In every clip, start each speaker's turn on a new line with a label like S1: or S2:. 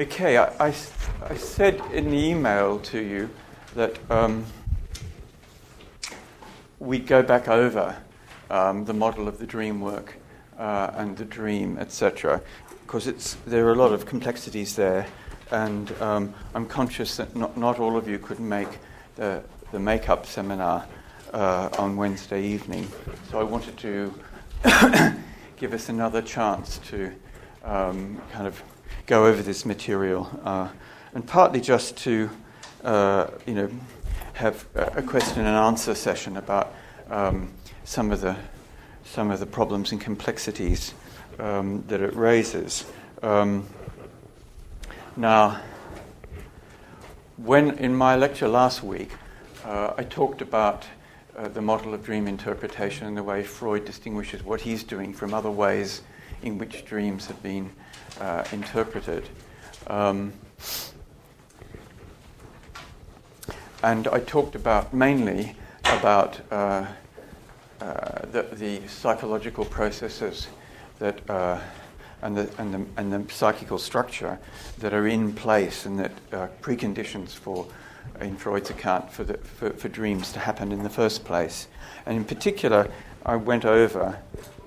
S1: Okay, I, I, I, said in the email to you that um, we go back over um, the model of the dream work uh, and the dream, etc., because there are a lot of complexities there, and um, I'm conscious that not, not all of you could make the, the make-up seminar uh, on Wednesday evening, so I wanted to give us another chance to um, kind of go over this material, uh, and partly just to, uh, you know, have a question and answer session about um, some of the some of the problems and complexities um, that it raises. Um, now, when in my lecture last week, uh, I talked about uh, the model of dream interpretation and the way Freud distinguishes what he's doing from other ways in which dreams have been uh, interpreted. Um, and I talked about mainly about uh, uh, the, the, psychological processes that uh, and the, and, the, and the psychical structure that are in place and that are preconditions for, in Freud's account, for, the, for, for dreams to happen in the first place. And in particular, I went over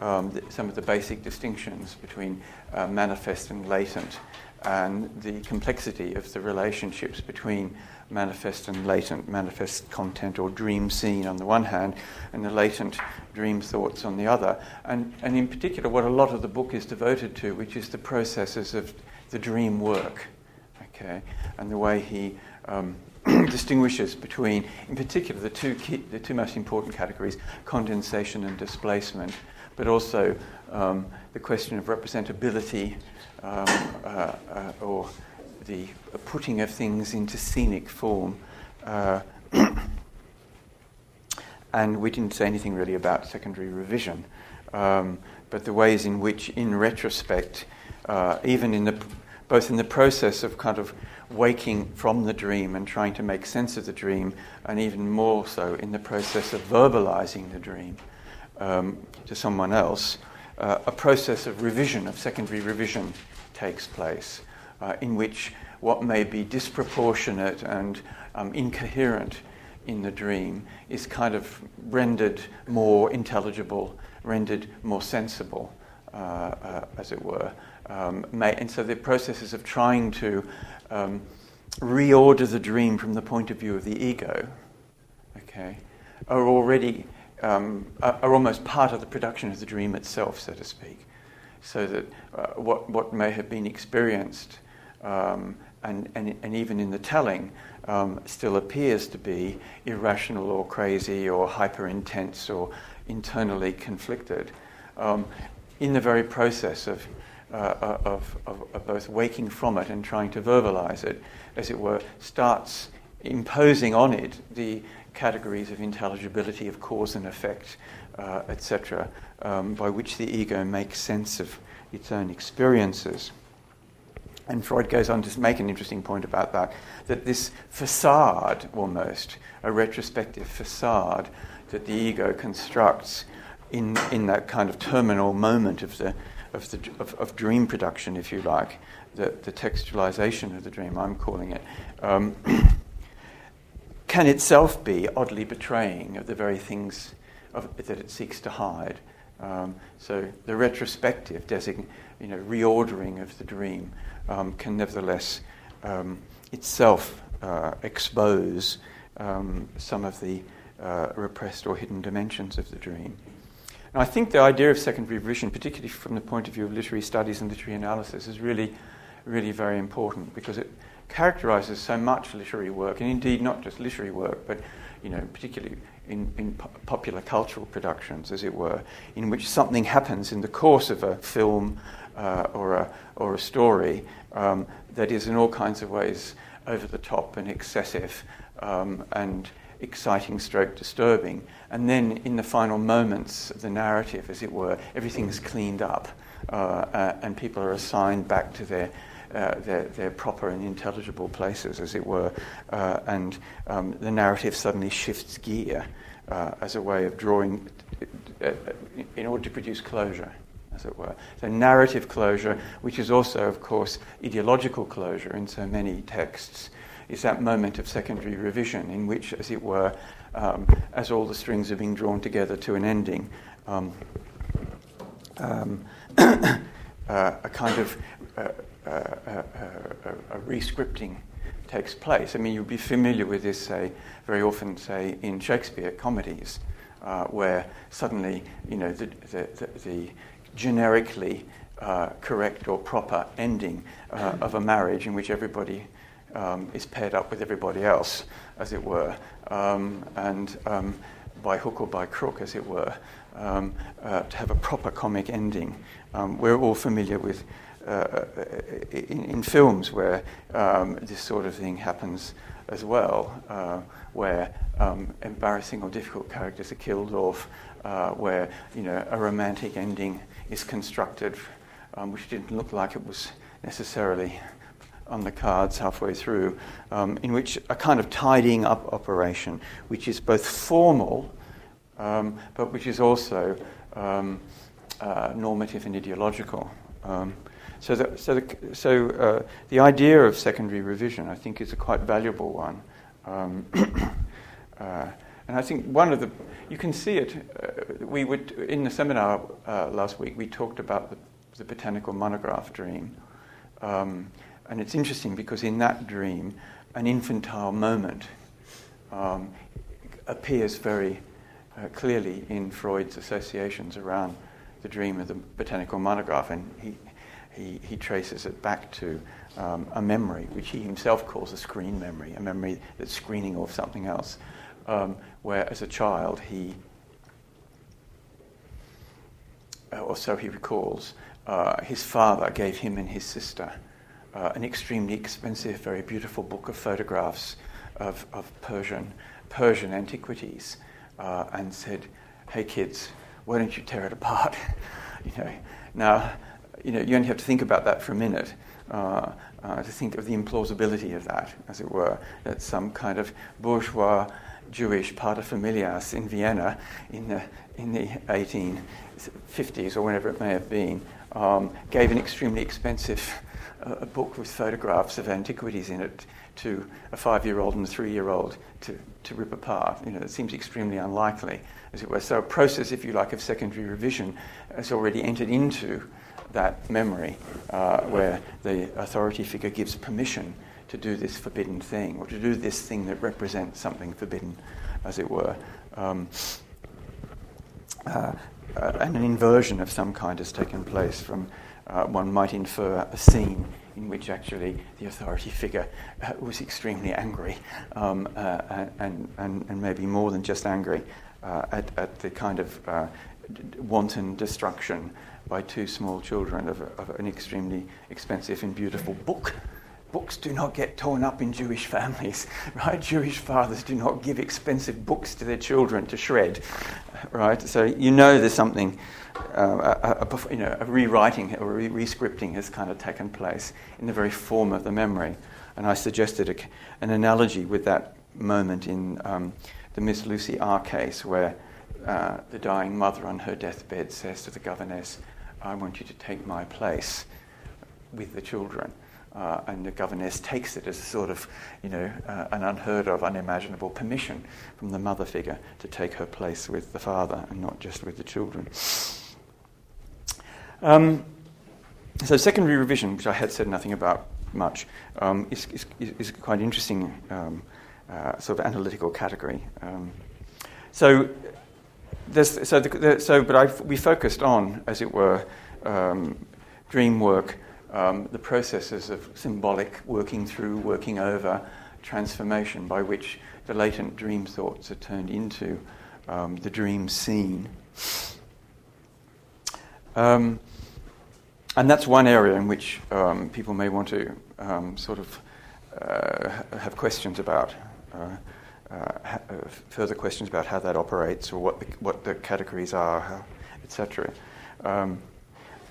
S1: um, the, some of the basic distinctions between uh, manifest and latent and the complexity of the relationships between manifest and latent, manifest content or dream scene on the one hand, and the latent dream thoughts on the other. And, and in particular, what a lot of the book is devoted to, which is the processes of the dream work, okay, and the way he um, distinguishes between, in particular, the two, key, the two most important categories condensation and displacement, but also um, the question of representability um, uh, uh, or the putting of things into scenic form. Uh, and we didn't say anything really about secondary revision, um, but the ways in which, in retrospect, uh, even in the both in the process of kind of waking from the dream and trying to make sense of the dream, and even more so in the process of verbalizing the dream um, to someone else, uh, a process of revision, of secondary revision, takes place, uh, in which what may be disproportionate and um, incoherent in the dream is kind of rendered more intelligible, rendered more sensible, uh, uh as it were. Um, may, and so the processes of trying to um, reorder the dream from the point of view of the ego, okay, are already um, are, almost part of the production of the dream itself, so to speak. So that uh, what what may have been experienced um, and, and, and even in the telling um, still appears to be irrational or crazy or hyper intense or internally conflicted. Um, in the very process of uh, of, of, of, both waking from it and trying to verbalize it, as it were, starts imposing on it the categories of intelligibility, of cause and effect, uh, etc., um, by which the ego makes sense of its own experiences. And Freud goes on to make an interesting point about that that this facade, almost, a retrospective facade that the ego constructs in, in that kind of terminal moment of the of, the, of, of dream production, if you like, the, the textualization of the dream, I'm calling it, um, can itself be oddly betraying of the very things of, that it seeks to hide. Um, so the retrospective, design, you know, reordering of the dream um, can nevertheless um, itself uh, expose um, some of the uh, repressed or hidden dimensions of the dream. Now, I think the idea of secondary revision, particularly from the point of view of literary studies and literary analysis, is really, really very important because it characterizes so much literary work, and indeed not just literary work, but you know, particularly in, in po- popular cultural productions, as it were, in which something happens in the course of a film uh, or, a, or a story um, that is in all kinds of ways over the top and excessive um, and exciting stroke disturbing. And then in the final moments of the narrative, as it were, everything's cleaned up uh, uh, and people are assigned back to their, uh, their, their, proper and intelligible places, as it were, uh, and um, the narrative suddenly shifts gear uh, as a way of drawing, uh, in order to produce closure. as it were. So, narrative closure, which is also, of course, ideological closure in so many texts, is that moment of secondary revision in which, as it were, um, as all the strings are being drawn together to an ending, um, um, uh, a kind of uh a rescripting takes place. I mean, you'll be familiar with this, say, very often, say, in Shakespeare comedies, uh, where suddenly, you know, the, the, the, the generically uh, correct or proper ending uh, of a marriage in which everybody um, is paired up with everybody else, as it were, um, and um, by hook or by crook, as it were, um, uh, to have a proper comic ending. Um, we're all familiar with uh, in, in, films where um, this sort of thing happens as well, uh, where um, embarrassing or difficult characters are killed off, uh, where you know a romantic ending is constructed, um, which didn't look like it was necessarily on the cards halfway through, um, in which a kind of tidying up operation, which is both formal, um, but which is also um, uh, normative and ideological. Um, so, the, so, the, so uh, the idea of secondary revision, I think, is a quite valuable one. Um, uh, and I think one of the, you can see it, uh, we would, in the seminar uh, last week, we talked about the, the botanical monograph dream. Um, and it's interesting because in that dream, an infantile moment um, appears very uh, clearly in Freud's associations around the dream of the botanical monograph. And he, he, he traces it back to um, a memory, which he himself calls a screen memory, a memory that's screening off something else, um, where as a child he, uh, or so he recalls, uh, his father gave him and his sister uh, an extremely expensive, very beautiful book of photographs of, of Persian, Persian antiquities uh, and said, hey kids, why don't you tear it apart? you know, now you know, you only have to think about that for a minute uh, uh, to think of the implausibility of that, as it were, that some kind of bourgeois Jewish paterfamilias in Vienna in the, in the 1850s or whenever it may have been um, gave an extremely expensive uh, book with photographs of antiquities in it to a five-year-old and a three-year-old to, to rip apart. You know, it seems extremely unlikely, as it were. So a process, if you like, of secondary revision has already entered into that memory uh, where the authority figure gives permission to do this forbidden thing or to do this thing that represents something forbidden, as it were. Um, uh, uh, and an inversion of some kind has taken place from, uh, one might infer, a scene in which actually the authority figure uh, was extremely angry um, uh, and, and, and maybe more than just angry at, at the kind of wanton destruction by two small children of, of an extremely expensive and beautiful book. Books do not get torn up in Jewish families, right? Jewish fathers do not give expensive books to their children to shred, right? So you know there's something, uh, a, a, you know, a rewriting or a re-scripting has kind of taken place in the very form of the memory. And I suggested a, an analogy with that moment in um, the Miss Lucy R case where uh, the dying mother on her deathbed says to the governess, I want you to take my place with the children. Uh, and the governess takes it as a sort of, you know, uh, an unheard of, unimaginable permission from the mother figure to take her place with the father and not just with the children. Um, so, secondary revision, which I had said nothing about much, um, is, is, is, quite interesting um, uh, sort of analytical category. Um, so, there's, so, the, so, but I've, we focused on, as it were, um, dream work, um, the processes of symbolic working through, working over, transformation by which the latent dream thoughts are turned into um, the dream scene. Um, and that's one area in which um, people may want to um, sort of uh, have questions about. Uh, uh, uh, further questions about how that operates or what the, what the categories are, etc. Um,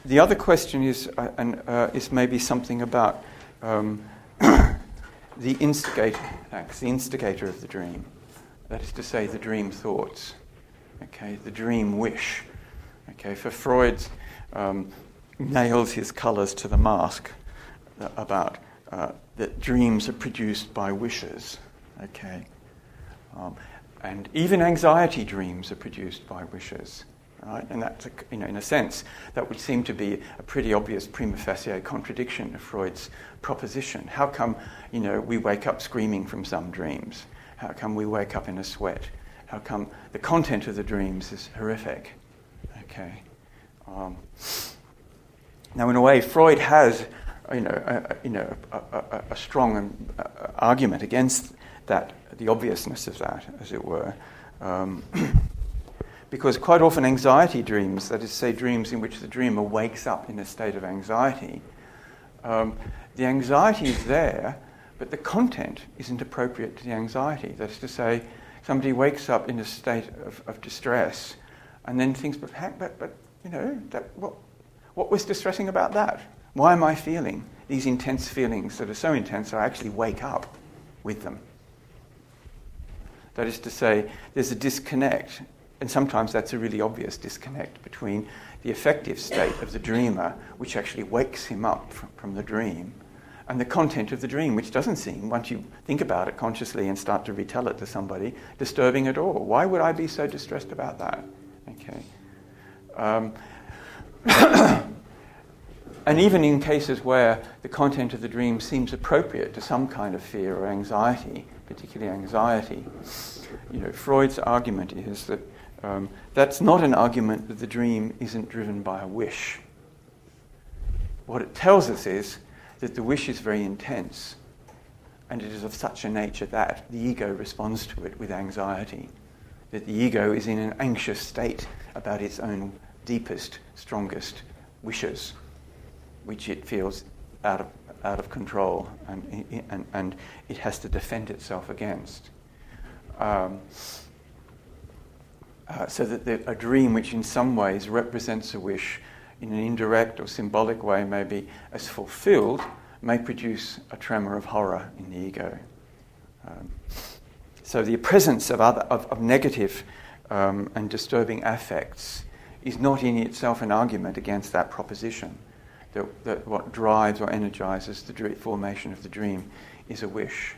S1: the other question is, uh, and, uh, is maybe something about um, the instigator, thanks, the instigator of the dream. That is to say, the dream thoughts, okay, the dream wish. Okay, for Freud, um, nails his colours to the mask uh, about uh, that dreams are produced by wishes. Okay, um, and even anxiety dreams are produced by wishes. Right? And that's, a, you know, in a sense, that would seem to be a pretty obvious prima facie contradiction of Freud's proposition. How come, you know, we wake up screaming from some dreams? How come we wake up in a sweat? How come the content of the dreams is horrific? Okay. Um, now, in a way, Freud has, you know, a, you know, a, a, a strong uh, argument against that, the obviousness of that, as it were. Um, because quite often anxiety dreams, that is, say, dreams in which the dreamer wakes up in a state of anxiety, um, the anxiety is there, but the content isn't appropriate to the anxiety. That is to say, somebody wakes up in a state of, of distress and then thinks, but, but, but you know, that, what, what was distressing about that? Why am I feeling these intense feelings that are so intense I actually wake up with them? That is to say, there's a disconnect, and sometimes that's a really obvious disconnect between the affective state of the dreamer, which actually wakes him up from, from the dream, and the content of the dream, which doesn't seem, once you think about it consciously and start to retell it to somebody, disturbing at all. Why would I be so distressed about that? Okay. Um, and even in cases where the content of the dream seems appropriate to some kind of fear or anxiety, particularly anxiety, you know, Freud's argument is that um, that's not an argument that the dream isn't driven by a wish. What it tells us is that the wish is very intense, and it is of such a nature that the ego responds to it with anxiety, that the ego is in an anxious state about its own deepest, strongest wishes, which it feels out of, out of control and, and, and it has to defend itself against. Um, uh, so that the, a dream which in some ways represents a wish in an indirect or symbolic way, maybe as fulfilled, may produce a tremor of horror in the ego. Um, so the presence of, other, of, of negative um, and disturbing affects is not in itself an argument against that proposition. That, that what drives or energizes the dream, formation of the dream is a wish.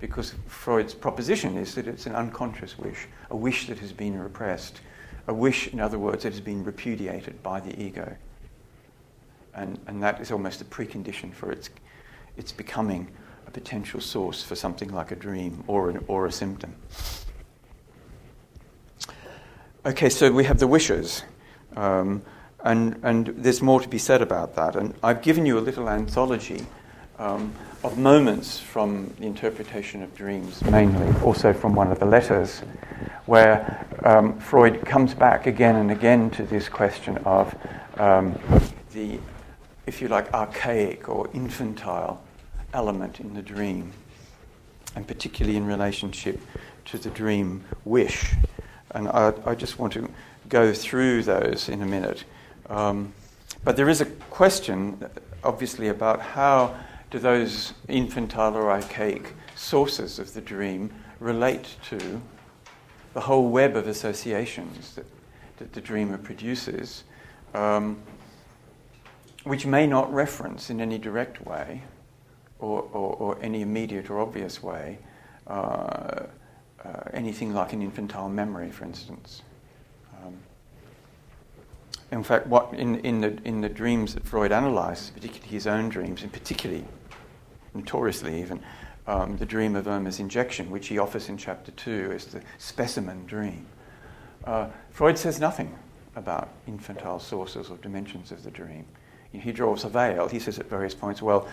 S1: Because Freud's proposition is that it's an unconscious wish, a wish that has been repressed, a wish, in other words, that has been repudiated by the ego. And, and that is almost a precondition for its, its becoming a potential source for something like a dream or, an, or a symptom. Okay, so we have the wishes. Um, and, and there's more to be said about that. And I've given you a little anthology um, of moments from the interpretation of dreams, mainly, also from one of the letters, where um, Freud comes back again and again to this question of um, the, if you like, archaic or infantile element in the dream, and particularly in relationship to the dream wish. And I, I just want to go through those in a minute. Um, but there is a question, obviously, about how do those infantile or archaic sources of the dream relate to the whole web of associations that, that the dreamer produces, um, which may not reference in any direct way or, or, or any immediate or obvious way uh, uh, anything like an infantile memory, for instance. Um, in fact, what in, in, the, in the dreams that Freud analyzes, particularly his own dreams, and particularly, notoriously even, um, the dream of Irma's injection, which he offers in chapter 2 as the specimen dream, uh, Freud says nothing about infantile sources or dimensions of the dream. He draws a veil. He says at various points, well,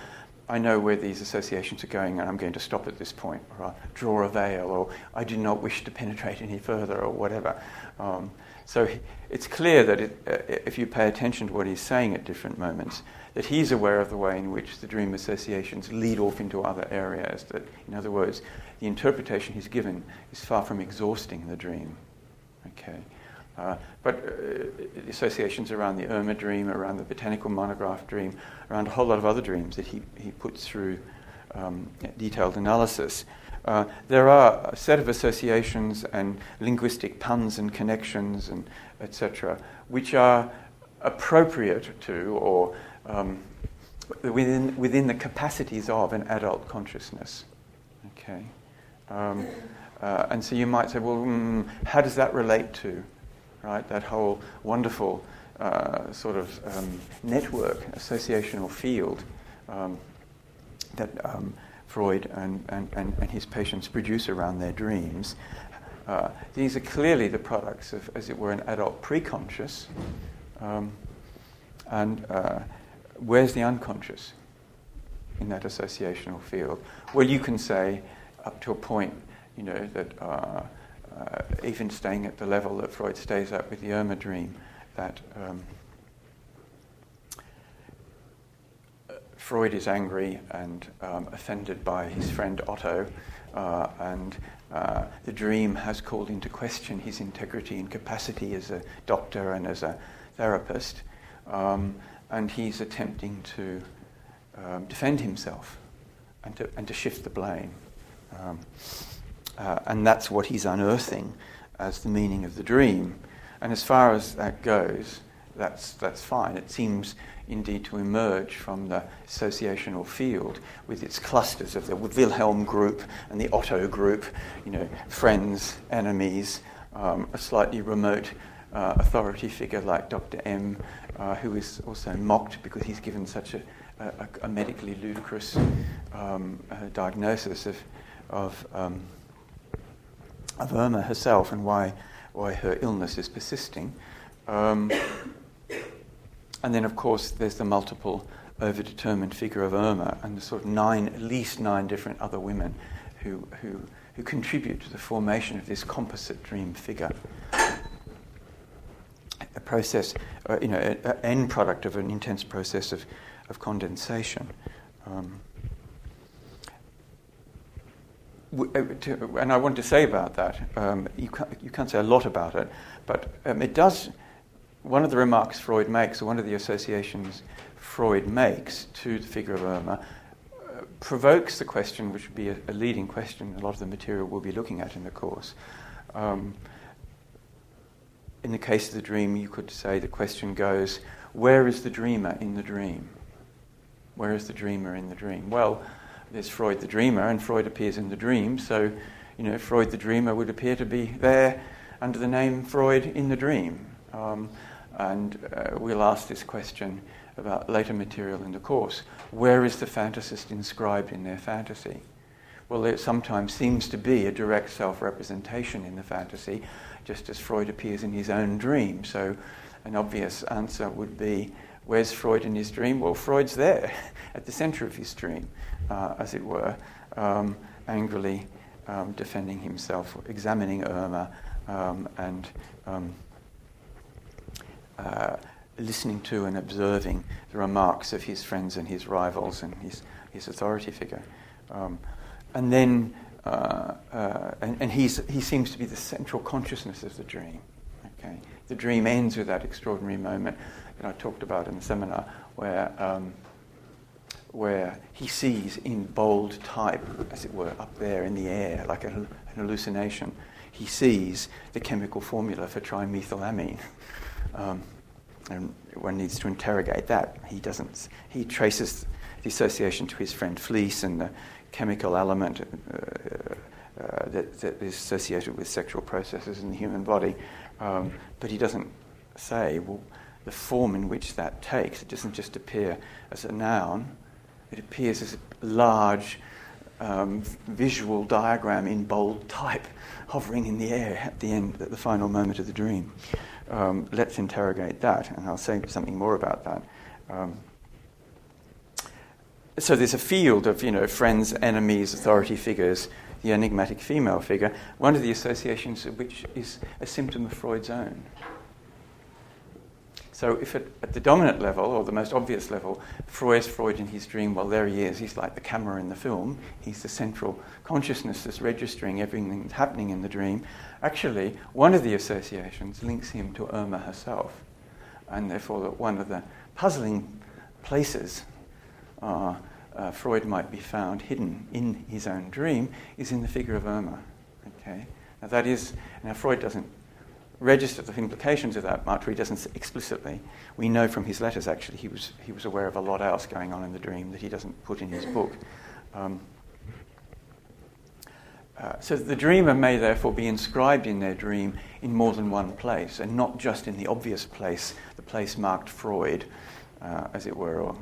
S1: I know where these associations are going and I'm going to stop at this point, or I'll draw a veil, or I do not wish to penetrate any further, or whatever. Um, so it's clear that it, uh, if you pay attention to what he's saying at different moments, that he's aware of the way in which the dream associations lead off into other areas. That, in other words, the interpretation he's given is far from exhausting the dream. Okay. Uh, but uh, associations around the Irma dream, around the botanical monograph dream, around a whole lot of other dreams that he, he puts through um, detailed analysis, uh, there are a set of associations and linguistic puns and connections and etc., which are appropriate to or um, within, within the capacities of an adult consciousness. Okay? Um, uh, and so you might say, well, mm, how does that relate to, right, that whole wonderful uh, sort of um, network, associational field um, that um, Freud and, and, and, and, his patients produce around their dreams? Uh, these are clearly the products of, as it were, an adult preconscious. Um, and uh, where's the unconscious in that associational field? Well, you can say up to a point, you know, that uh, uh, even staying at the level that Freud stays at with the Irma dream, that um, Freud is angry and um, offended by his friend Otto, uh, and uh, the dream has called into question his integrity and capacity as a doctor and as a therapist, um, and he's attempting to um, defend himself and to, and to shift the blame. Um, uh, and that's what he's unearthing as the meaning of the dream. And as far as that goes, that's, that's fine. It seems indeed to emerge from the associational field with its clusters of the Wilhelm group and the Otto group, you know, friends, enemies, um, a slightly remote uh, authority figure like Dr. M, uh, who is also mocked because he's given such a, a, a medically ludicrous um, uh, diagnosis of, of, um, of Irma herself and why, why her illness is persisting. Um, and then, of course, there's the multiple overdetermined figure of Irma and the sort of nine, at least nine different other women who, who, who contribute to the formation of this composite dream figure. A process, uh, you know, an end product of an intense process of, of condensation. Um, uh, and I want to say about that, um, you, can't, you can't say a lot about it, but um, it does one of the remarks Freud makes, or one of the associations Freud makes to the figure of Irma, uh, provokes the question, which would be a, a, leading question, a lot of the material we'll be looking at in the course. Um, in the case of the dream, you could say the question goes, Where is the dreamer in the dream? Where is the dreamer in the dream? Well, there's Freud the dreamer, and Freud appears in the dream, so, you know, Freud the dreamer would appear to be there under the name Freud in the dream. Um, and uh, we'll ask this question about later material in the course. Where is the fantasist inscribed in their fantasy? Well, it sometimes seems to be a direct self representation in the fantasy, just as Freud appears in his own dream. So, an obvious answer would be where's Freud in his dream? Well, Freud's there, at the center of his dream, uh, as it were, um, angrily um, defending himself, examining Irma, um, and um, uh, listening to and observing the remarks of his friends and his rivals and his, his authority figure. Um, and then, uh, uh, and, and he seems to be the central consciousness of the dream. Okay? The dream ends with that extraordinary moment that I talked about in the seminar where, um, where he sees in bold type, as it were, up there in the air, like a, an hallucination, he sees the chemical formula for trimethylamine. Um, and one needs to interrogate that. He doesn't. He traces the association to his friend Fliess and the chemical element uh, uh, that, that is associated with sexual processes in the human body, um, but he doesn't say well the form in which that takes. It doesn't just appear as a noun. It appears as a large um, visual diagram in bold type, hovering in the air at the end, at the final moment of the dream um, let's interrogate that, and I'll say something more about that. Um, so there's a field of you know friends, enemies, authority figures, the enigmatic female figure. One of the associations of which is a symptom of Freud's own. So, if at, the dominant level, or the most obvious level, Freud's Freud in his dream, well, there he is, he's like the camera in the film, he's the central consciousness that's registering everything that's happening in the dream. Actually, one of the associations links him to Irma herself, and therefore, one of the puzzling places uh, uh, Freud might be found hidden in his own dream is in the figure of Irma. Okay? Now, that is, now Freud doesn't register the implications of that much, he doesn't explicitly. We know from his letters, actually, he was, he was aware of a lot else going on in the dream that he doesn't put in his book. Um, uh, so the dreamer may therefore be inscribed in their dream in more than one place, and not just in the obvious place, the place marked Freud, uh, as it were, or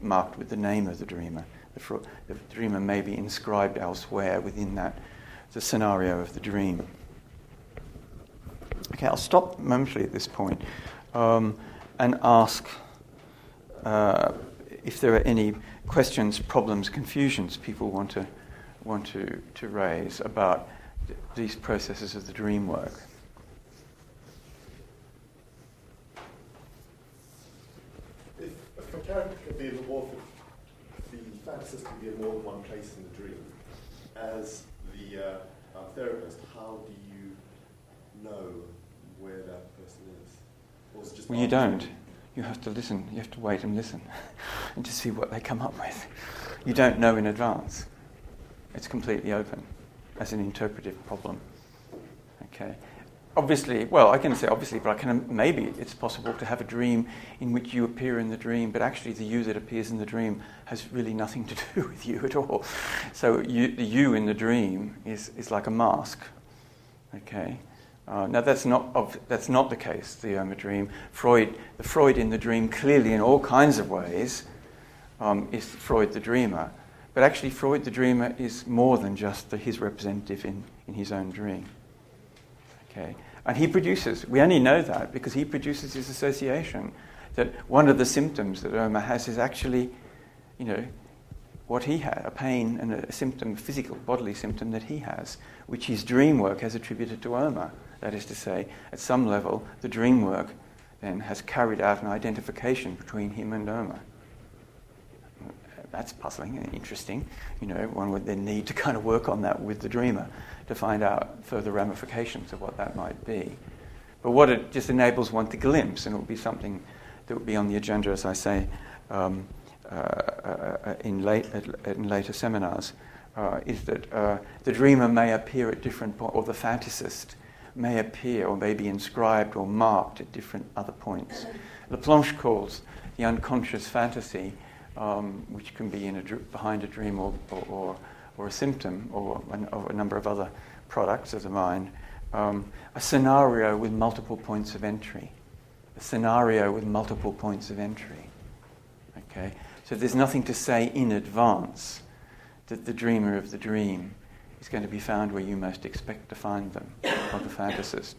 S1: marked with the name of the dreamer. The, the, dreamer may be inscribed elsewhere within that the scenario of the dream. Okay, I'll stop momentarily at this point um, and ask uh, if there are any questions, problems, confusions people want to want to, to raise about th- these processes of the dream work.
S2: If, a character can be the fantasist can be in more than one place in the dream, as the uh, therapist, how do you know where that person is?
S1: Or is well, you don't. You have to listen. You have to wait and listen, and to see what they come up with. You don't know in advance. It's completely open as an interpretive problem. Okay. Obviously, well, I can say obviously, but I can maybe it's possible to have a dream in which you appear in the dream, but actually the you that appears in the dream has really nothing to do with you at all. So you, the you in the dream is, is like a mask. Okay. Uh, now that's not that's not the case. The Irma dream, Freud, the Freud in the dream, clearly in all kinds of ways, um, is Freud the dreamer. But actually, Freud the dreamer is more than just the, his representative in, in his own dream. Okay? And he produces, we only know that because he produces his association that one of the symptoms that Irma has is actually, you know, what he had, a pain and a symptom, a physical bodily symptom that he has, which his dream work has attributed to Irma. That is to say, at some level, the dream work then has carried out an identification between him and Irma that's puzzling and interesting. You know, one would then need to kind of work on that with the dreamer to find out further ramifications of what that might be. But what it just enables one to glimpse, and it will be something that will be on the agenda, as I say, um, uh, uh, in, late, in later seminars, uh, is that uh, the dreamer may appear at different points, or the fantasist may appear or may be inscribed or marked at different other points. Laplanche calls the unconscious fantasy um, which can be in a dr- behind a dream or, or, or, or a symptom or, an, or, a number of other products of the mind, um, a scenario with multiple points of entry. A scenario with multiple points of entry. Okay? So there's nothing to say in advance that the dreamer of the dream is going to be found where you most expect to find them, or the fantasist,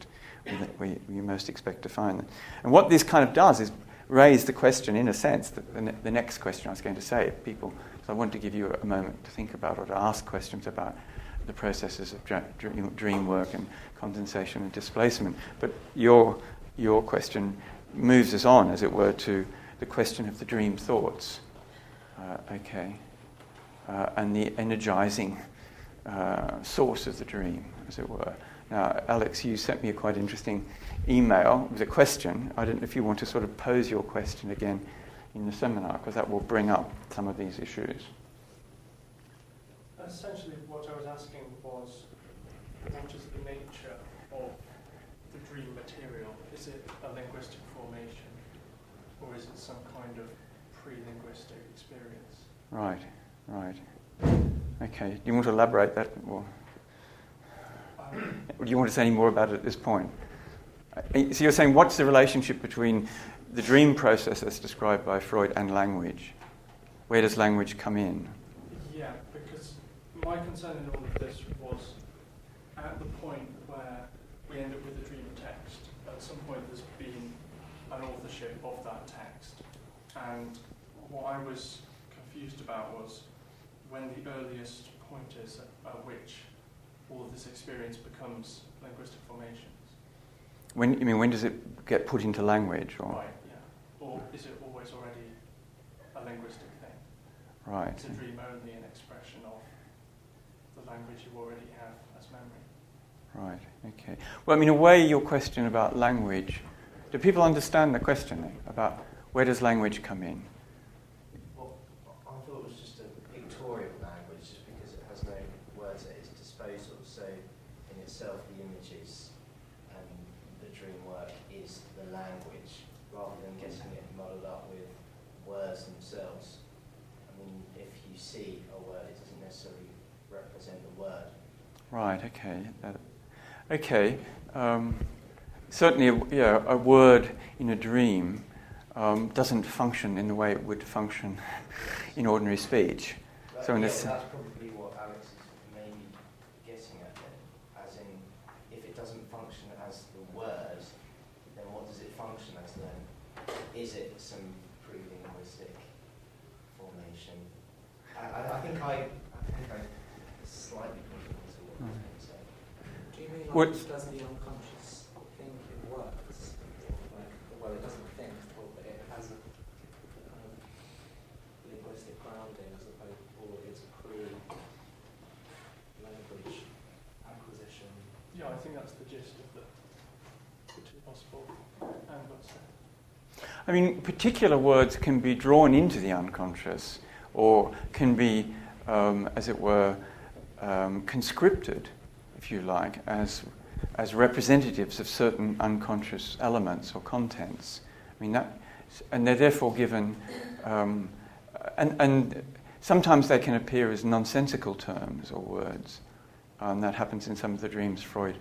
S1: where you most expect to find them. And what this kind of does is raise the question, in a sense, the, the, next question I was going to say. People, so I want to give you a moment to think about or to ask questions about the processes of dream, dream work and condensation and displacement. But your, your question moves us on, as it were, to the question of the dream thoughts. Uh, okay. Uh, and the energizing uh, source of the dream, as it were. Now, Alex, you sent me a quite interesting email with a question. I don't know if you want to sort of pose your question again in the seminar, because that will bring up some of these issues.
S3: Essentially, what I was asking was what is the nature of the dream material? Is it a linguistic formation, or is it some kind of pre linguistic experience?
S1: Right, right. Okay, do you want to elaborate that? Or um, do you want to say any more about it at this point? So you're saying what's the relationship between the dream process as described by Freud and language? Where does language come in?
S3: Yeah, because my concern in all of this was at the point where we end up with a dream text, at some point there's been an authorship of that text. And what I was confused about was when the earliest point is at which all of this experience becomes linguistic formation.
S1: When you mean when does it get put into language,
S3: or right, yeah, or is it always already a linguistic thing?
S1: Right.
S3: Is a dream only an expression of the language you already have as memory?
S1: Right. Okay. Well, I mean, a way your question about language. Do people understand the question about where does language come in?
S4: Well, I thought it was just a pictorial language, just because it has no words at its disposal. So, in itself, the images dream work is the language, rather than getting it muddled up with words themselves. I mean, if you see a word, it doesn't necessarily represent the word.
S1: Right. Okay. Okay. Um, certainly, yeah, a word in a dream um, doesn't function in the way it would function in ordinary speech.
S4: so, in yeah, that's probably what Alex is maybe getting at then, as in, if it doesn't function as the word, then what does it function as then? Is it some pre-linguistic formation? I, I, I think I, I think I slightly put into what mm. you're saying.
S5: Do you mean does the unconscious thinking works? Like, well, it doesn't think, but it has a kind of linguistic grounding as opposed to it's pre language acquisition.
S3: Yeah,
S1: I
S3: think that's the gist of the which is possible and what's there.
S1: I mean, particular words can be drawn into the unconscious or can be, um, as it were, um, conscripted, if you like, as, as representatives of certain unconscious elements or contents. I mean, that, and they're therefore given, um, and, and sometimes they can appear as nonsensical terms or words. And that happens in some of the dreams Freud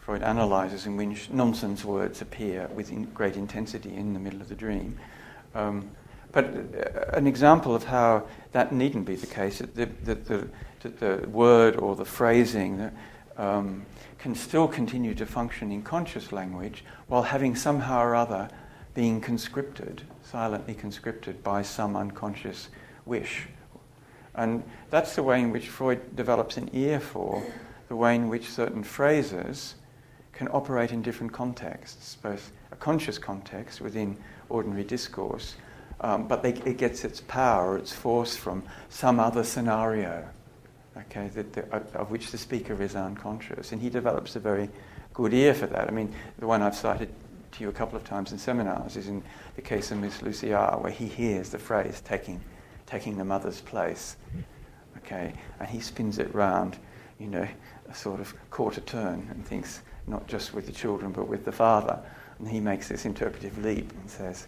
S1: Freud analyzes in which nonsense words appear with in great intensity in the middle of the dream. Um, but uh, an example of how that needn't be the case, that the, the, the, the word or the phrasing um, can still continue to function in conscious language while having somehow or other being conscripted, silently conscripted by some unconscious wish. And that's the way in which Freud develops an ear for the way in which certain phrases can operate in different contexts, both a conscious context within ordinary discourse, um, but they, it gets its power, its force from some other scenario, okay, the, of which the speaker is unconscious. And he develops a very good ear for that. I mean, the one I've cited to you a couple of times in seminars is in the case of Miss Lucy R., where he hears the phrase taking, taking the mother's place, okay, and he spins it round, you know, a sort of quarter turn and thinks, not just with the children, but with the father. And he makes this interpretive leap and says,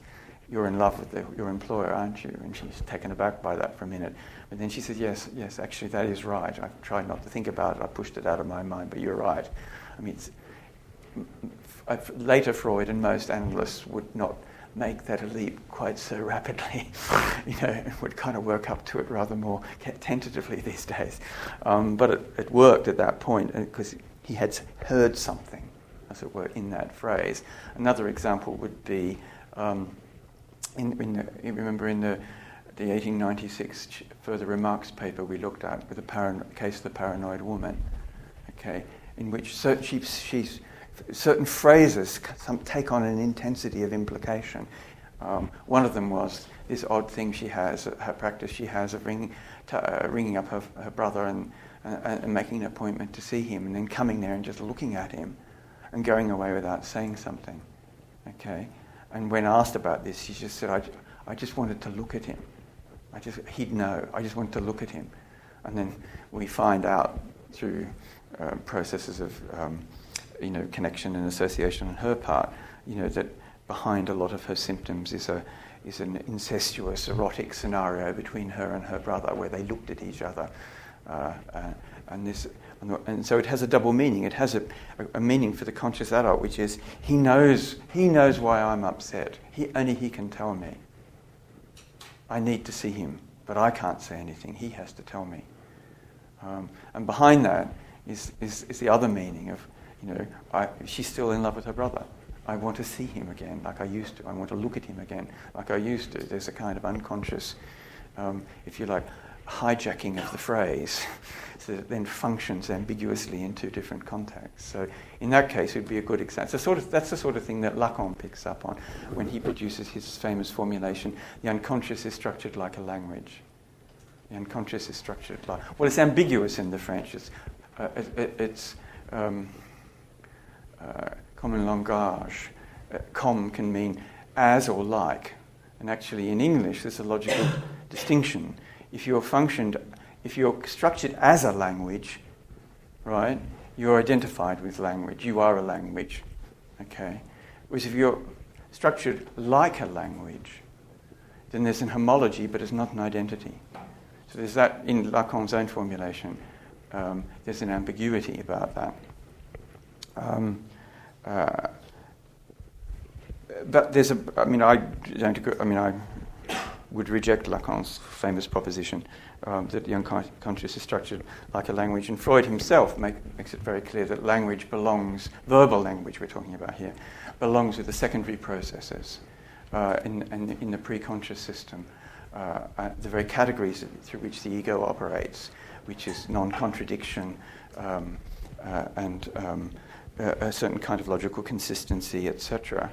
S1: You're in love with the, your employer, aren't you? And she's taken aback by that for a minute. But then she says, Yes, yes, actually, that is right. I've tried not to think about it, I pushed it out of my mind, but you're right. I mean, later Freud and most analysts would not make that a leap quite so rapidly. you know, would kind of work up to it rather more tentatively these days. Um, but it, it, worked at that point because he had heard something, as it were, in that phrase. Another example would be, um, in, in the, remember in the, the 1896 further remarks paper we looked at with the parano- case of the paranoid woman, okay, in which cer- she, she's, certain phrases take on an intensity of implication. Um, one of them was this odd thing she has, her practice she has of ringing, t- uh, ringing up her, her brother and and making an appointment to see him and then coming there and just looking at him and going away without saying something. Okay? And when asked about this, she just said, I, I just wanted to look at him. I just, he'd know. I just wanted to look at him. And then we find out through uh, processes of, um, you know, connection and association on her part, you know, that behind a lot of her symptoms is a, is an incestuous, erotic scenario between her and her brother where they looked at each other uh, uh, and, this, and so it has a double meaning. It has a, a, meaning for the conscious adult, which is he knows, he knows why I'm upset. He, only he can tell me. I need to see him, but I can't say anything. He has to tell me. Um, and behind that is, is, is, the other meaning of, you know, I, she's still in love with her brother. I want to see him again like I used to. I want to look at him again like I used to. There's a kind of unconscious, um, if you like, hijacking of the phrase that then functions ambiguously in two different contexts. So in that case, it would be a good example. Sort of, that's the sort of thing that Lacan picks up on when he produces his famous formulation, the unconscious is structured like a language. The unconscious is structured like, well, it's ambiguous in the French. It's, uh, it, it, it's um, uh, comme un langage. Uh, comme can mean as or like. And actually, in English, there's a logical distinction if you're functioned, if you're structured as a language, right, you're identified with language. You are a language, okay? Whereas if you're structured like a language, then there's an homology, but it's not an identity. So there's that in Lacan's own formulation. Um, there's an ambiguity about that. Um, uh, but there's a, I mean, I don't agree, I mean, I would reject Lacan's famous proposition um, that the unconscious is structured like a language. And Freud himself make, makes it very clear that language belongs, verbal language we're talking about here, belongs with the secondary processes uh, in, in, in, the preconscious system. Uh, uh, the very categories through which the ego operates, which is non contradiction um, uh, and um, a, a, certain kind of logical consistency, etc.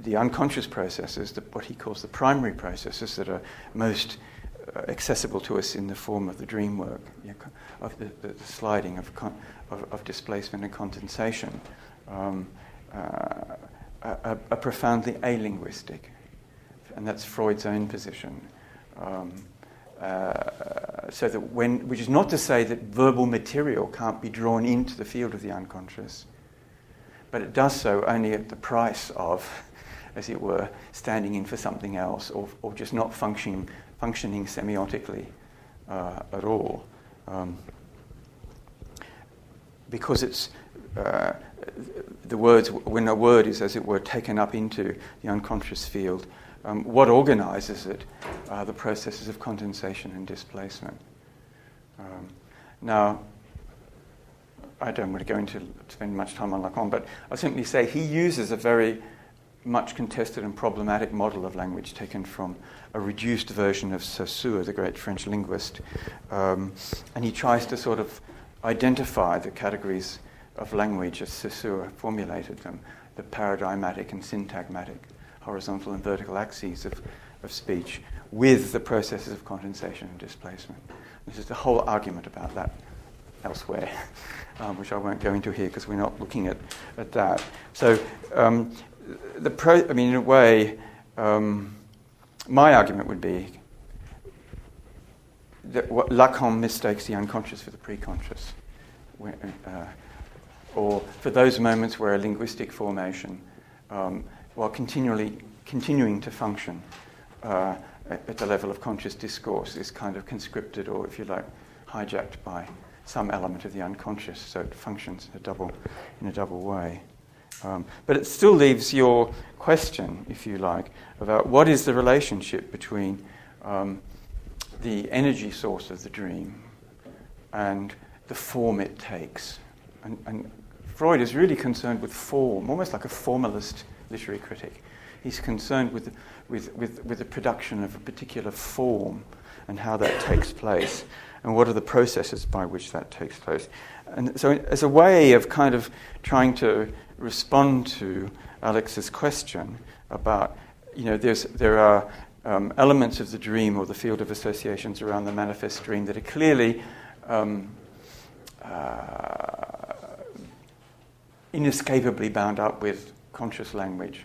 S1: The unconscious processes, the, what he calls the primary processes that are most uh, accessible to us in the form of the dream work, of the, the, the sliding of, con- of, of, displacement and condensation, um, uh, are, are, profoundly alinguistic. And that's Freud's own position. Um, uh, so that when, which is not to say that verbal material can't be drawn into the field of the unconscious, but it does so only at the price of as it were, standing in for something else or, or just not functioning, functioning semiotically uh, at all. Um, because it's uh, the words, when a word is, as it were, taken up into the unconscious field, um, what organizes it are the processes of condensation and displacement. Um, now, I don't want to go into spend much time on Lacan, but I'll simply say he uses a very much contested and problematic model of language taken from a reduced version of Saussure, the great French linguist. Um, and he tries to sort of identify the categories of language as Saussure formulated them the paradigmatic and syntagmatic, horizontal and vertical axes of, of speech, with the processes of condensation and displacement. There's just a whole argument about that elsewhere, um, which I won't go into here because we're not looking at, at that. So, um, the pro- I mean, in a way, um, my argument would be that what Lacan mistakes the unconscious for the preconscious, uh, or for those moments where a linguistic formation, um, while continually continuing to function uh, at the level of conscious discourse, is kind of conscripted, or if you like, hijacked by some element of the unconscious, so it functions in a double, in a double way. Um, but it still leaves your question, if you like, about what is the relationship between um, the energy source of the dream and the form it takes. And, and, Freud is really concerned with form, almost like a formalist literary critic. He's concerned with, with, with, with the production of a particular form and how that takes place, and what are the processes by which that takes place. And so, as a way of kind of trying to respond to Alex's question about, you know, there's, there are um, elements of the dream or the field of associations around the manifest dream that are clearly um, uh, inescapably bound up with conscious language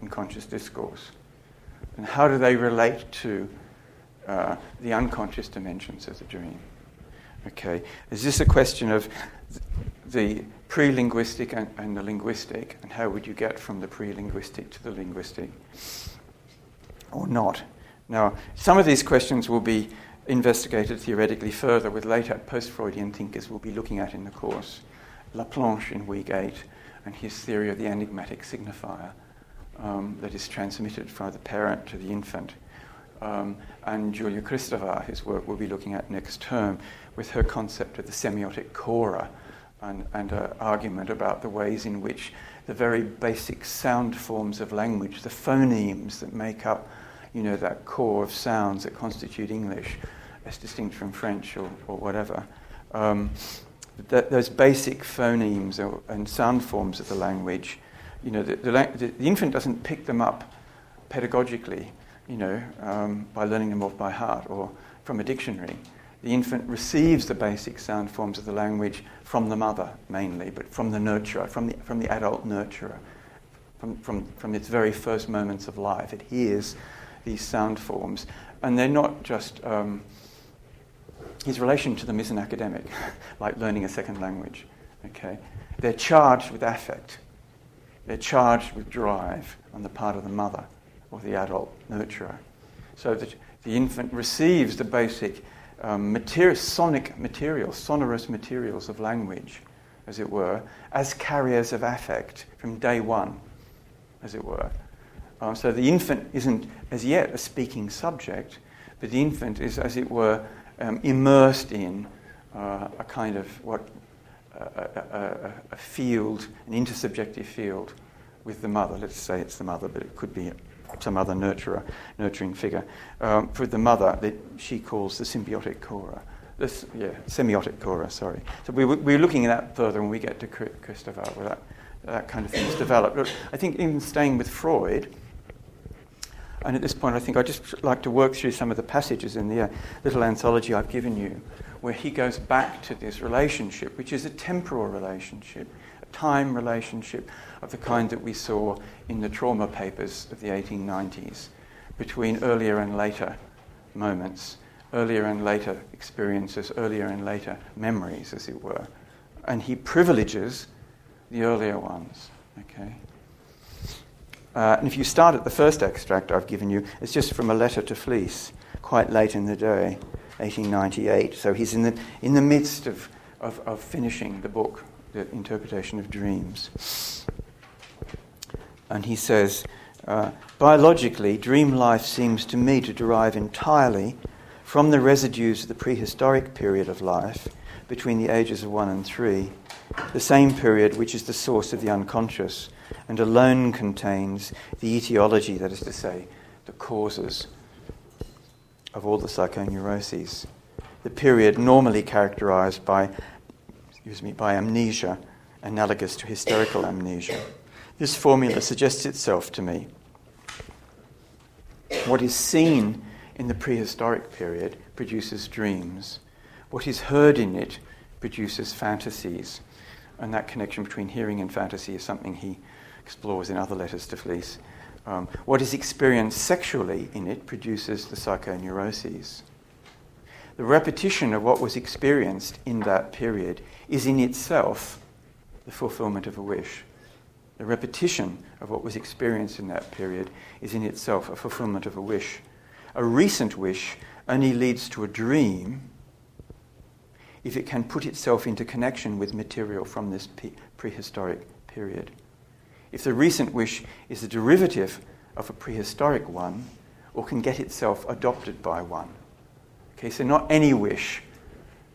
S1: and conscious discourse. And how do they relate to uh, the unconscious dimensions of the dream? Okay, is this a question of the pre linguistic and, and, the linguistic, and how would you get from the pre linguistic to the linguistic? Or not? Now, some of these questions will be investigated theoretically further with later post Freudian thinkers we'll be looking at in the course. Laplanche in week eight and his theory of the enigmatic signifier um, that is transmitted from the parent to the infant. Um, and Julia Kristeva, whose work we'll be looking at next term, with her concept of the semiotic chora and, and an argument about the ways in which the very basic sound forms of language, the phonemes that make up, you know, that core of sounds that constitute English, as distinct from French or, or whatever, um, those basic phonemes and sound forms of the language, you know, the, the, the, infant doesn't pick them up pedagogically, you know, um, by learning them off by heart or from a dictionary the infant receives the basic sound forms of the language from the mother mainly, but from the nurturer, from the, from the adult nurturer, from, from, from its very first moments of life. It hears these sound forms, and they're not just. Um, his relation to them is an academic, like learning a second language. Okay, they're charged with affect. They're charged with drive on the part of the mother or the adult nurturer. So that the infant receives the basic um, material, sonic material, sonorous materials of language, as it were, as carriers of affect from day one, as it were. Um, so the infant isn't as yet a speaking subject, but the infant is, as it were, um, immersed in uh, a kind of what a, a, a, field, an intersubjective field with the mother. Let's say it's the mother, but it could be some other nurturer, nurturing figure. Um, for the mother, that she calls the symbiotic chora. This, yeah, semiotic chora, sorry. So we, we're looking at that further when we get to Kristeva, where that, that kind of thing is developed. But I think even staying with Freud, and at this point, I think I'd just like to work through some of the passages in the uh, little anthology I've given you, where he goes back to this relationship, which is a temporal relationship, a time relationship of the kind that we saw in the trauma papers of the 1890s, between earlier and later moments, earlier and later experiences, earlier and later memories, as it were. And he privileges the earlier ones. Okay? Uh, and if you start at the first extract I've given you, it's just from a letter to Fliess, quite late in the day, 1898. So he's in the, in the midst of, of, of finishing the book, The Interpretation of Dreams. And he says, uh, biologically, dream life seems to me to derive entirely from the residues of the prehistoric period of life between the ages of one and three, the same period which is the source of the unconscious and alone contains the etiology, that is to say, the causes of all the psychoneuroses. The period normally characterized by, excuse me, by amnesia, analogous to hysterical amnesia. This formula suggests itself to me. What is seen in the prehistoric period produces dreams. What is heard in it produces fantasies. And that connection between hearing and fantasy is something he explores in other letters to Fliess. Um, what is experienced sexually in it produces the psychoneuroses. The repetition of what was experienced in that period is in itself the fulfillment of a wish. The repetition of what was experienced in that period is in itself a fulfillment of a wish. A recent wish only leads to a dream if it can put itself into connection with material from this prehistoric period. If the recent wish is a derivative of a prehistoric one, or can get itself adopted by one. Okay, so not any wish,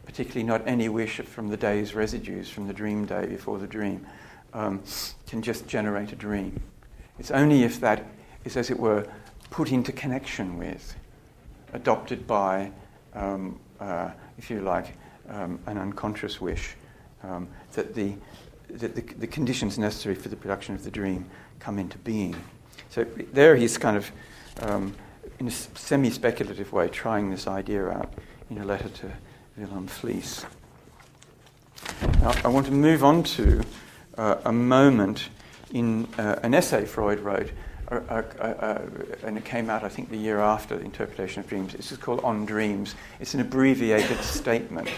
S1: particularly not any wish from the day's residues from the dream day before the dream, um, can just generate a dream. It's only if that is, as it were, put into connection with, adopted by, um, uh, if you like, um, an unconscious wish, um, that the the, the, the, conditions necessary for the production of the dream come into being. So there he's kind of, um, in a semi speculative way, trying this idea out in a letter to Wilhelm Fliess. Now, I want to move on to uh, a moment in uh, an essay Freud wrote, uh, uh, uh, and it came out, I think, the year after the interpretation of dreams. This is called On Dreams. It's an abbreviated statement.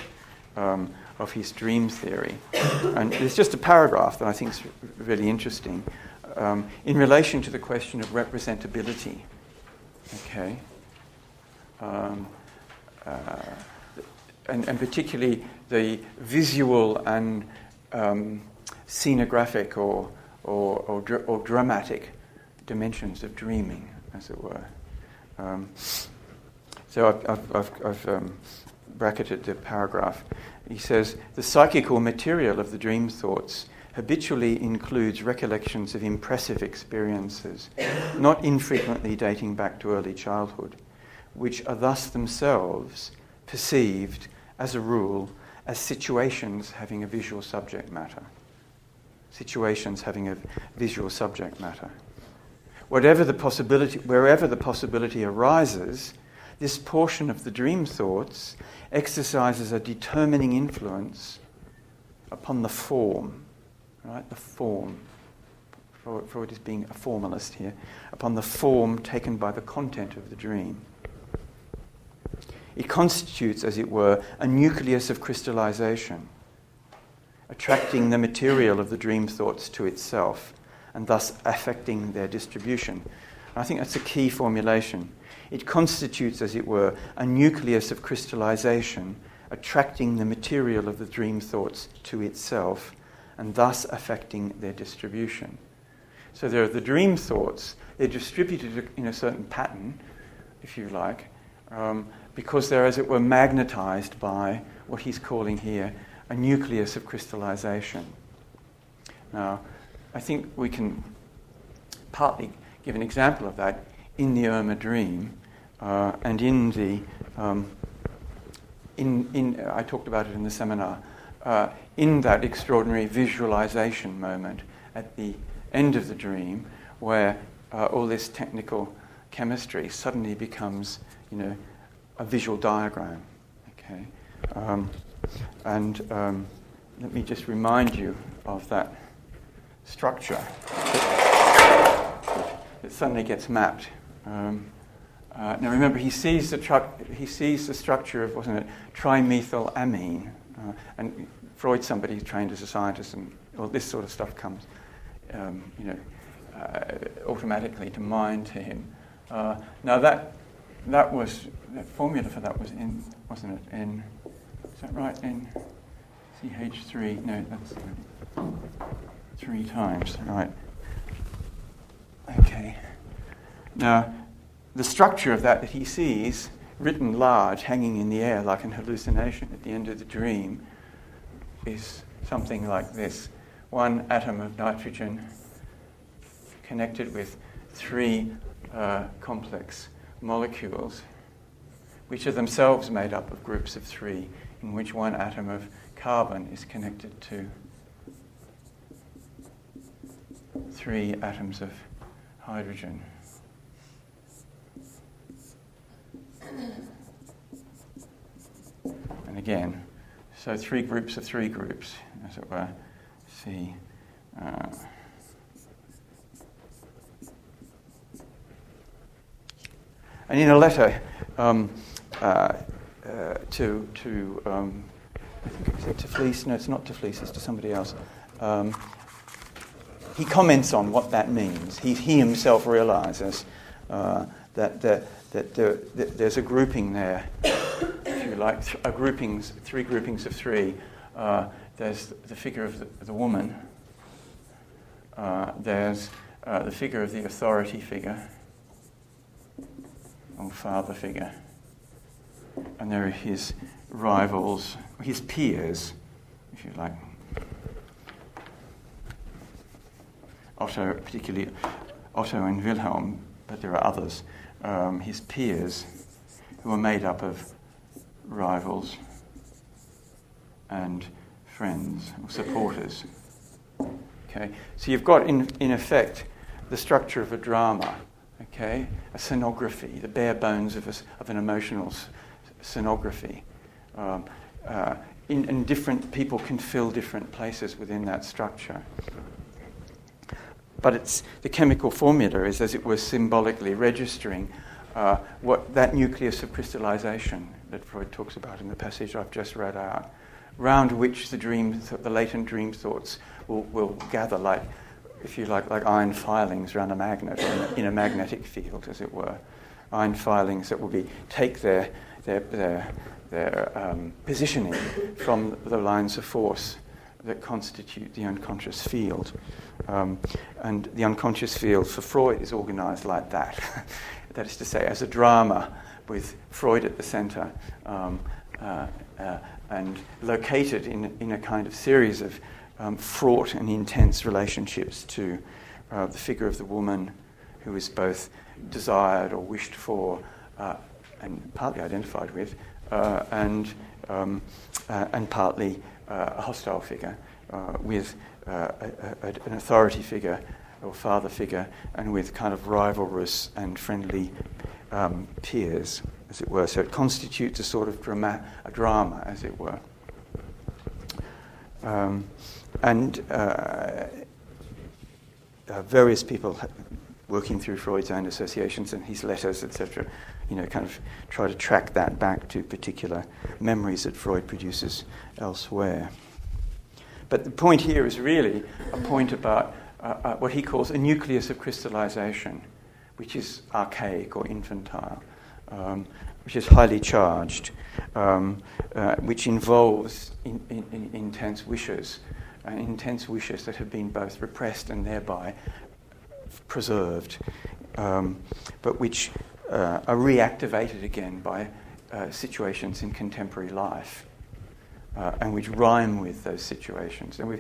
S1: Um, of his dream theory. And there's just a paragraph that I think is really interesting um, in relation to the question of representability. Okay? Um, uh, and, and, particularly the visual and um, scenographic or, or, or, dr- or, dramatic dimensions of dreaming, as it were. Um, so I've, I've, I've, I've um, bracketed the paragraph. He says the psychical material of the dream thoughts habitually includes recollections of impressive experiences, not infrequently dating back to early childhood, which are thus themselves perceived, as a rule, as situations having a visual subject matter. Situations having a visual subject matter. Whatever the possibility, wherever the possibility arises, this portion of the dream thoughts exercises a determining influence upon the form, right? The form. Freud is being a formalist here, upon the form taken by the content of the dream. It constitutes, as it were, a nucleus of crystallization, attracting the material of the dream thoughts to itself, and thus affecting their distribution. I think that's a key formulation. It constitutes, as it were, a nucleus of crystallization, attracting the material of the dream thoughts to itself, and thus affecting their distribution. So there are the dream thoughts, they're distributed in a certain pattern, if you like, um, because they're, as it were, magnetized by what he's calling here a nucleus of crystallization. Now, I think we can partly give an example of that in the Irma dream uh, and in the. Um, in, in, I talked about it in the seminar. Uh, in that extraordinary visualization moment at the end of the dream, where uh, all this technical chemistry suddenly becomes, you know, a visual diagram. Okay, um, and um, let me just remind you of that structure It suddenly gets mapped. Um, uh, now remember, he sees the tru- he sees the structure of wasn't it trimethylamine, uh, and Freud's somebody who's trained as a scientist, and all this sort of stuff comes, um, you know, uh, automatically to mind to him. Uh, now that that was the formula for that was in wasn't it in is that right in CH3? No, that's three times right. Okay. Now the structure of that that he sees written large, hanging in the air like an hallucination at the end of the dream, is something like this one atom of nitrogen connected with three uh, complex molecules, which are themselves made up of groups of three, in which one atom of carbon is connected to three atoms of hydrogen. And again, so three groups of three groups, as it were. See. Uh, and in a letter um, uh, uh, to, to um, I think it's to Fliess, no, it's not to Fliess, it's to somebody else. Um, he comments on what that means. He, he himself realizes uh, that, that, that, there, there's a grouping there like, th- a groupings, three groupings of three. Uh, there's the figure of the, the woman. Uh, there's uh, the figure of the authority figure, or father figure. And there are his rivals, his peers, if you like. Otto, particularly Otto and Wilhelm, but there are others. Um, his peers, who are made up of rivals and friends or supporters. Okay, so you've got in, in effect the structure of a drama, okay, a scenography, the bare bones of, a, of an emotional scenography. Um, uh, in, and different people can fill different places within that structure. But it's, the chemical formula is, as it were, symbolically registering uh, what that nucleus of crystallization that Freud talks about in the passage I've just read out, round which the dream, the latent dream thoughts will, will gather, like, if you like, like iron filings around a magnet, in a, in a magnetic field, as it were. Iron filings that will be take their their their, their um, positioning from the lines of force that constitute the unconscious field. Um, and the unconscious field for Freud is organized like that. that is to say, as a drama with Freud at the center um, uh, uh, and located in, in a kind of series of um, fraught and intense relationships to uh, the figure of the woman who is both desired or wished for uh, and partly identified with, uh, and, um, uh, and partly a hostile figure with a, a, an authority figure or father figure, and with kind of rivalrous and friendly um, peers, as it were. So it constitutes a sort of drama, a drama as it were. Um, and uh, uh, various people working through Freud's own associations and his letters, etc., you know, kind of try to track that back to particular memories that Freud produces elsewhere. but the point here is really a point about uh, uh, what he calls a nucleus of crystallization, which is archaic or infantile, um, which is highly charged, um, uh, which involves in, in, in intense wishes, uh, intense wishes that have been both repressed and thereby preserved, um, but which uh, are reactivated again by uh, situations in contemporary life. Uh, and which rhyme with those situations. And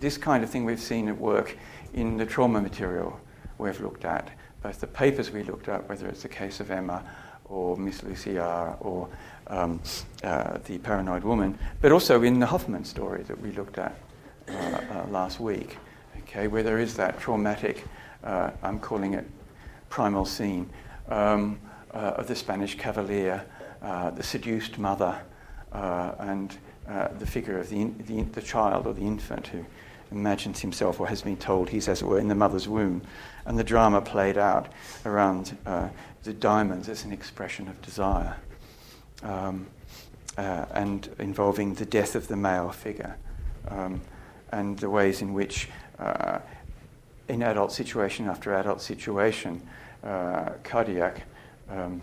S1: this kind of thing we've seen at work in the trauma material we've looked at, both the papers we looked at, whether it's the case of Emma or Miss Lucy R. or um, uh, the paranoid woman, but also in the Hoffmann story that we looked at uh, uh, last week, okay, where there is that traumatic, uh, I'm calling it primal scene, um, uh, of the Spanish cavalier, the seduced mother, and the figure of the, the, the child or the infant who imagines himself or has been told he's, as it were, in the mother's womb. And the drama played out around uh, the diamonds as an expression of desire um, uh, and involving the death of the male figure um, and the ways in which, uh, in adult situation after adult situation, uh, Cardillac, um,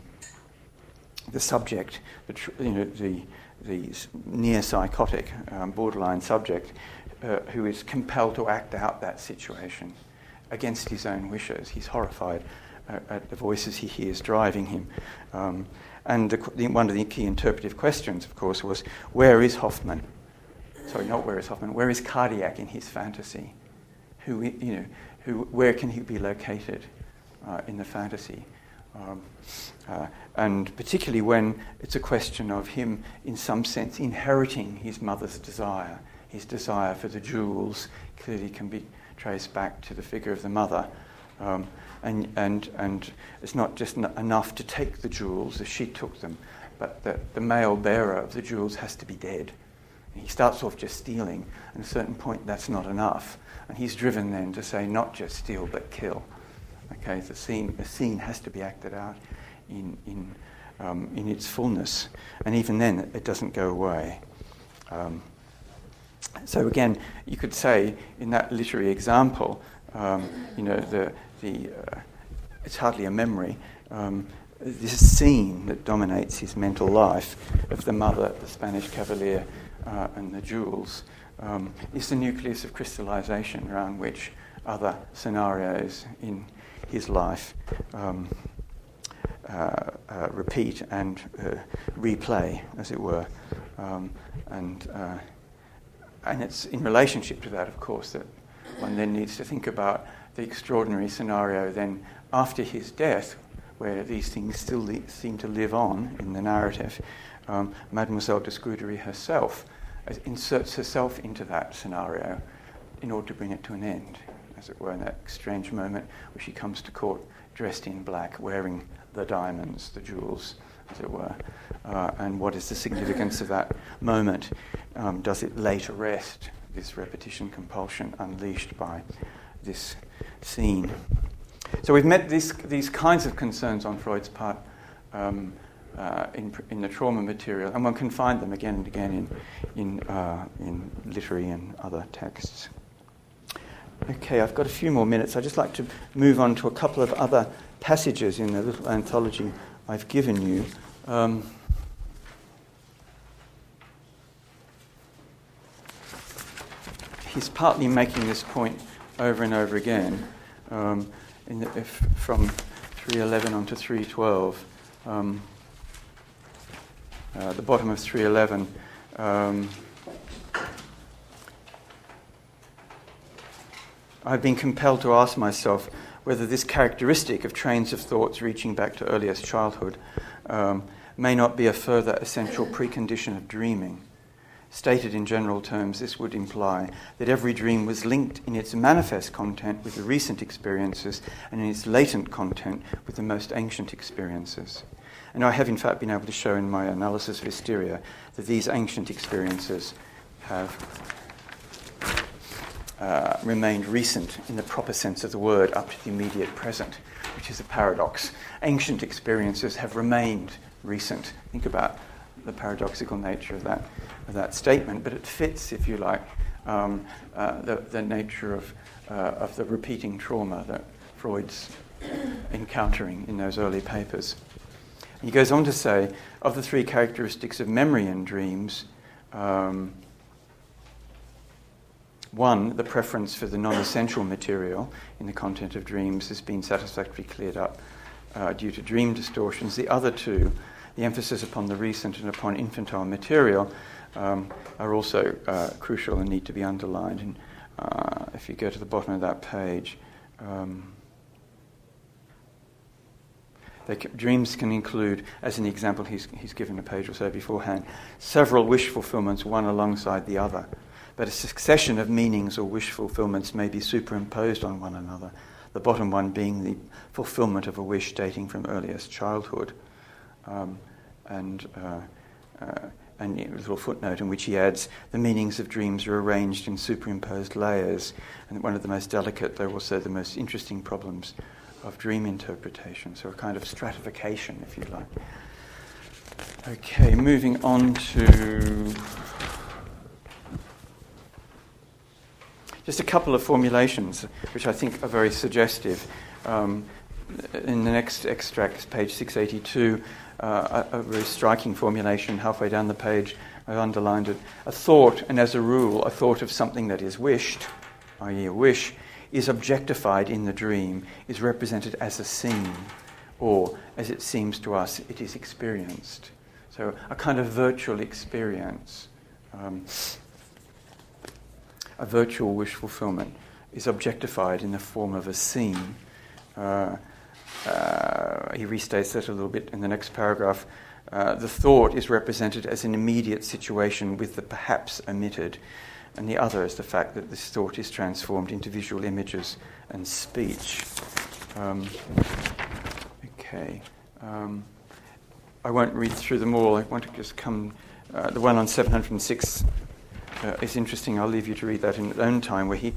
S1: the subject, the, tr- you know, the, the near psychotic, um, borderline subject, uh, who is compelled to act out that situation against his own wishes. He's horrified uh, at the voices he hears driving him. Um, and the, the, one of the key interpretive questions, of course, was where is Hoffmann? Sorry, not where is Hoffmann. Where is Cardillac in his fantasy? Who, you know, who, where can he be located uh, in the fantasy? Um, uh, and particularly when it's a question of him, in some sense, inheriting his mother's desire his desire for the jewels clearly can be traced back to the figure of the mother. Um, and, and, and it's not just n- enough to take the jewels as she took them, but the, the male bearer of the jewels has to be dead. And he starts off just stealing, and at a certain point, that's not enough. And he's driven then to say, not just steal, but kill. Okay, the scene, the scene has to be acted out in, in, um, in its fullness. And even then, it doesn't go away. Um, so again, you could say in that literary example, um, you know, the, the, uh, it's hardly a memory. Um, this scene that dominates his mental life of the mother, the Spanish cavalier, uh, and the jewels um, is the nucleus of crystallization around which other scenarios in his life um, uh, uh, repeat and uh, replay, as it were. Um, and uh, and it's in relationship to that, of course, that one then needs to think about the extraordinary scenario then after his death, where these things still li- seem to live on in the narrative. Um, Mademoiselle de Scudéry herself inserts herself into that scenario in order to bring it to an end, as it were, in that strange moment where she comes to court dressed in black, wearing the diamonds, the jewels, as it were. Uh, and what is the significance of that moment? Um, does it to rest this repetition compulsion unleashed by this scene? So we've met this, these kinds of concerns on Freud's part um, uh, in, in, the trauma material, and one can find them again and again in, in, uh, in literary and other texts. Okay, I've got a few more minutes. I'd just like to move on to a couple of other passages in the little anthology I've given you. Um, he's partly making this point over and over again um, the, if, from 311 on to 312. Um, uh, the bottom of 311. I've been compelled to ask myself whether this characteristic of trains of thoughts reaching back to earliest childhood um, may not be a further essential precondition of dreaming. Stated in general terms, this would imply that every dream was linked in its manifest content with the recent experiences and in its latent content with the most ancient experiences. And I have, in fact, been able to show in my analysis of hysteria that these ancient experiences have uh, remained recent in the proper sense of the word up to the immediate present, which is a paradox. Ancient experiences have remained recent. Think about the paradoxical nature of that, of that statement, but it fits, if you like, um, uh, the, the nature of, uh, of the repeating trauma that Freud's encountering in those early papers. He goes on to say of the three characteristics of memory in dreams, um, one, the preference for the non essential material in the content of dreams has been satisfactorily cleared up uh, due to dream distortions. The other two, the emphasis upon the recent and upon infantile material, um, are also uh, crucial and need to be underlined. And uh, if you go to the bottom of that page, um, can, dreams can include, as the example he's, he's given a page or so beforehand, several wish fulfillments, one alongside the other but a succession of meanings or wish fulfillments may be superimposed on one another, the bottom one being the fulfillment of a wish dating from earliest childhood. Um, and uh, uh, and a little footnote in which he adds the meanings of dreams are arranged in superimposed layers, and one of the most delicate, though also the most interesting problems of dream interpretation. So a kind of stratification, if you like. Okay, moving on to Just a couple of formulations which I think are very suggestive. Um, in the next extract, page 682, uh, a, a, very striking formulation halfway down the page. I've underlined it. A thought, and as a rule, a thought of something that is wished, i.e., a wish, is objectified in the dream, is represented as a scene, or as it seems to us, it is experienced. So, a kind of virtual experience. Um, a virtual wish fulfillment is objectified in the form of a scene. Uh, uh, he restates that a little bit in the next paragraph. Uh, the thought is represented as an immediate situation with the perhaps omitted, and the other is the fact that this thought is transformed into visual images and speech. Um, okay. Um, I won't read through them all. I want to just come. Uh, the one on 706 uh, is interesting. I'll leave you to read that in your own time, where he,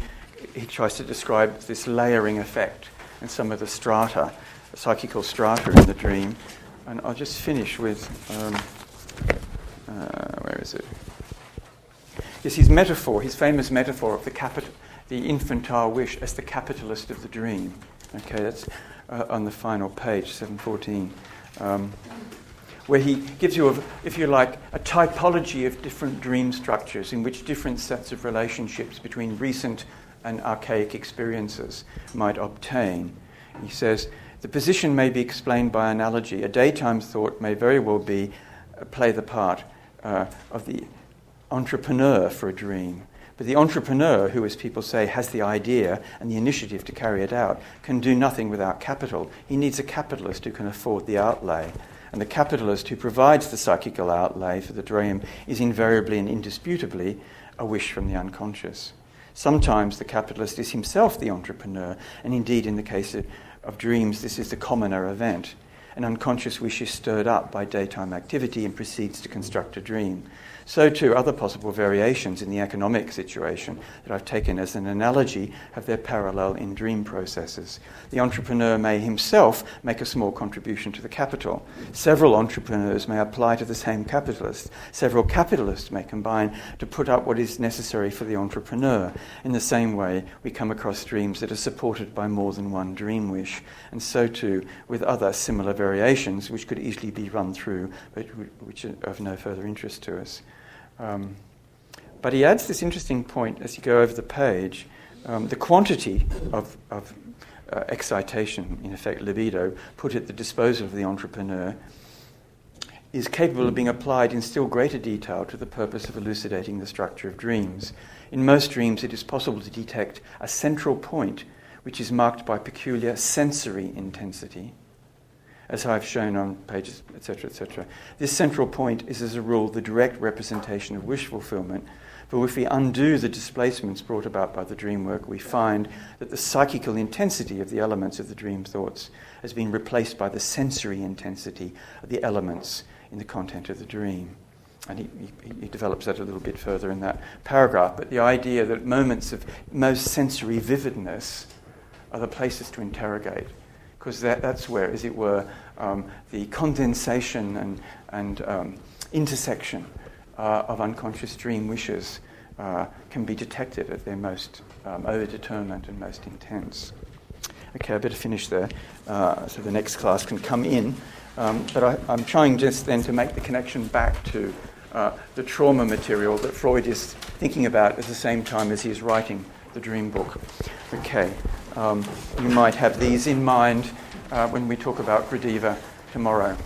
S1: he tries to describe this layering effect and some of the strata, psychical strata in the dream. And I'll just finish with um, uh, where is it? Yes, his metaphor, his famous metaphor of the, the infantile wish as the capitalist of the dream. Okay, that's uh, on the final page, 714. Um, where he gives you, a, if you like, a typology of different dream structures in which different sets of relationships between recent and archaic experiences might obtain. He says, the position may be explained by analogy. A daytime thought may very well be uh, play the part uh, of the entrepreneur for a dream. But the entrepreneur, who, as people say, has the idea and the initiative to carry it out, can do nothing without capital. He needs a capitalist who can afford the outlay. And the capitalist who provides the psychical outlay for the dream is invariably and indisputably a wish from the unconscious. Sometimes the capitalist is himself the entrepreneur, and indeed, in the case of, of dreams, this is the commoner event. An unconscious wish is stirred up by daytime activity and proceeds to construct a dream. So, too, other possible variations in the economic situation that I've taken as an analogy have their parallel in dream processes. The entrepreneur may himself make a small contribution to the capital. Several entrepreneurs may apply to the same capitalist. Several capitalists may combine to put up what is necessary for the entrepreneur. In the same way, we come across dreams that are supported by more than one dream wish, and so too with other similar variations which could easily be run through, but which are of no further interest to us. Um, but he adds this interesting point as you go over the page um, the quantity of, of uh, excitation, in effect, libido, put at the disposal of the entrepreneur, is capable of being applied in still greater detail to the purpose of elucidating the structure of dreams. In most dreams, it is possible to detect a central point which is marked by peculiar sensory intensity as I've shown on pages, etc., etc. This central point is, as a rule, the direct representation of wish fulfillment. But if we undo the displacements brought about by the dream work, we find that the psychical intensity of the elements of the dream thoughts has been replaced by the sensory intensity of the elements in the content of the dream. And he, he, he, develops that a little bit further in that paragraph. But the idea that moments of most sensory vividness are the places to interrogate because that, that's where, as it were, um, the condensation and, and um, intersection uh, of unconscious dream wishes uh, can be detected at their most um, overdetermined and most intense. Okay, I better finish there uh, so the next class can come in. Um, but I, am trying just then to make the connection back to uh, the trauma material that Freud is thinking about at the same time as he's writing the dream book. Okay, um, you might have these in mind uh, when we talk about Gradiva tomorrow.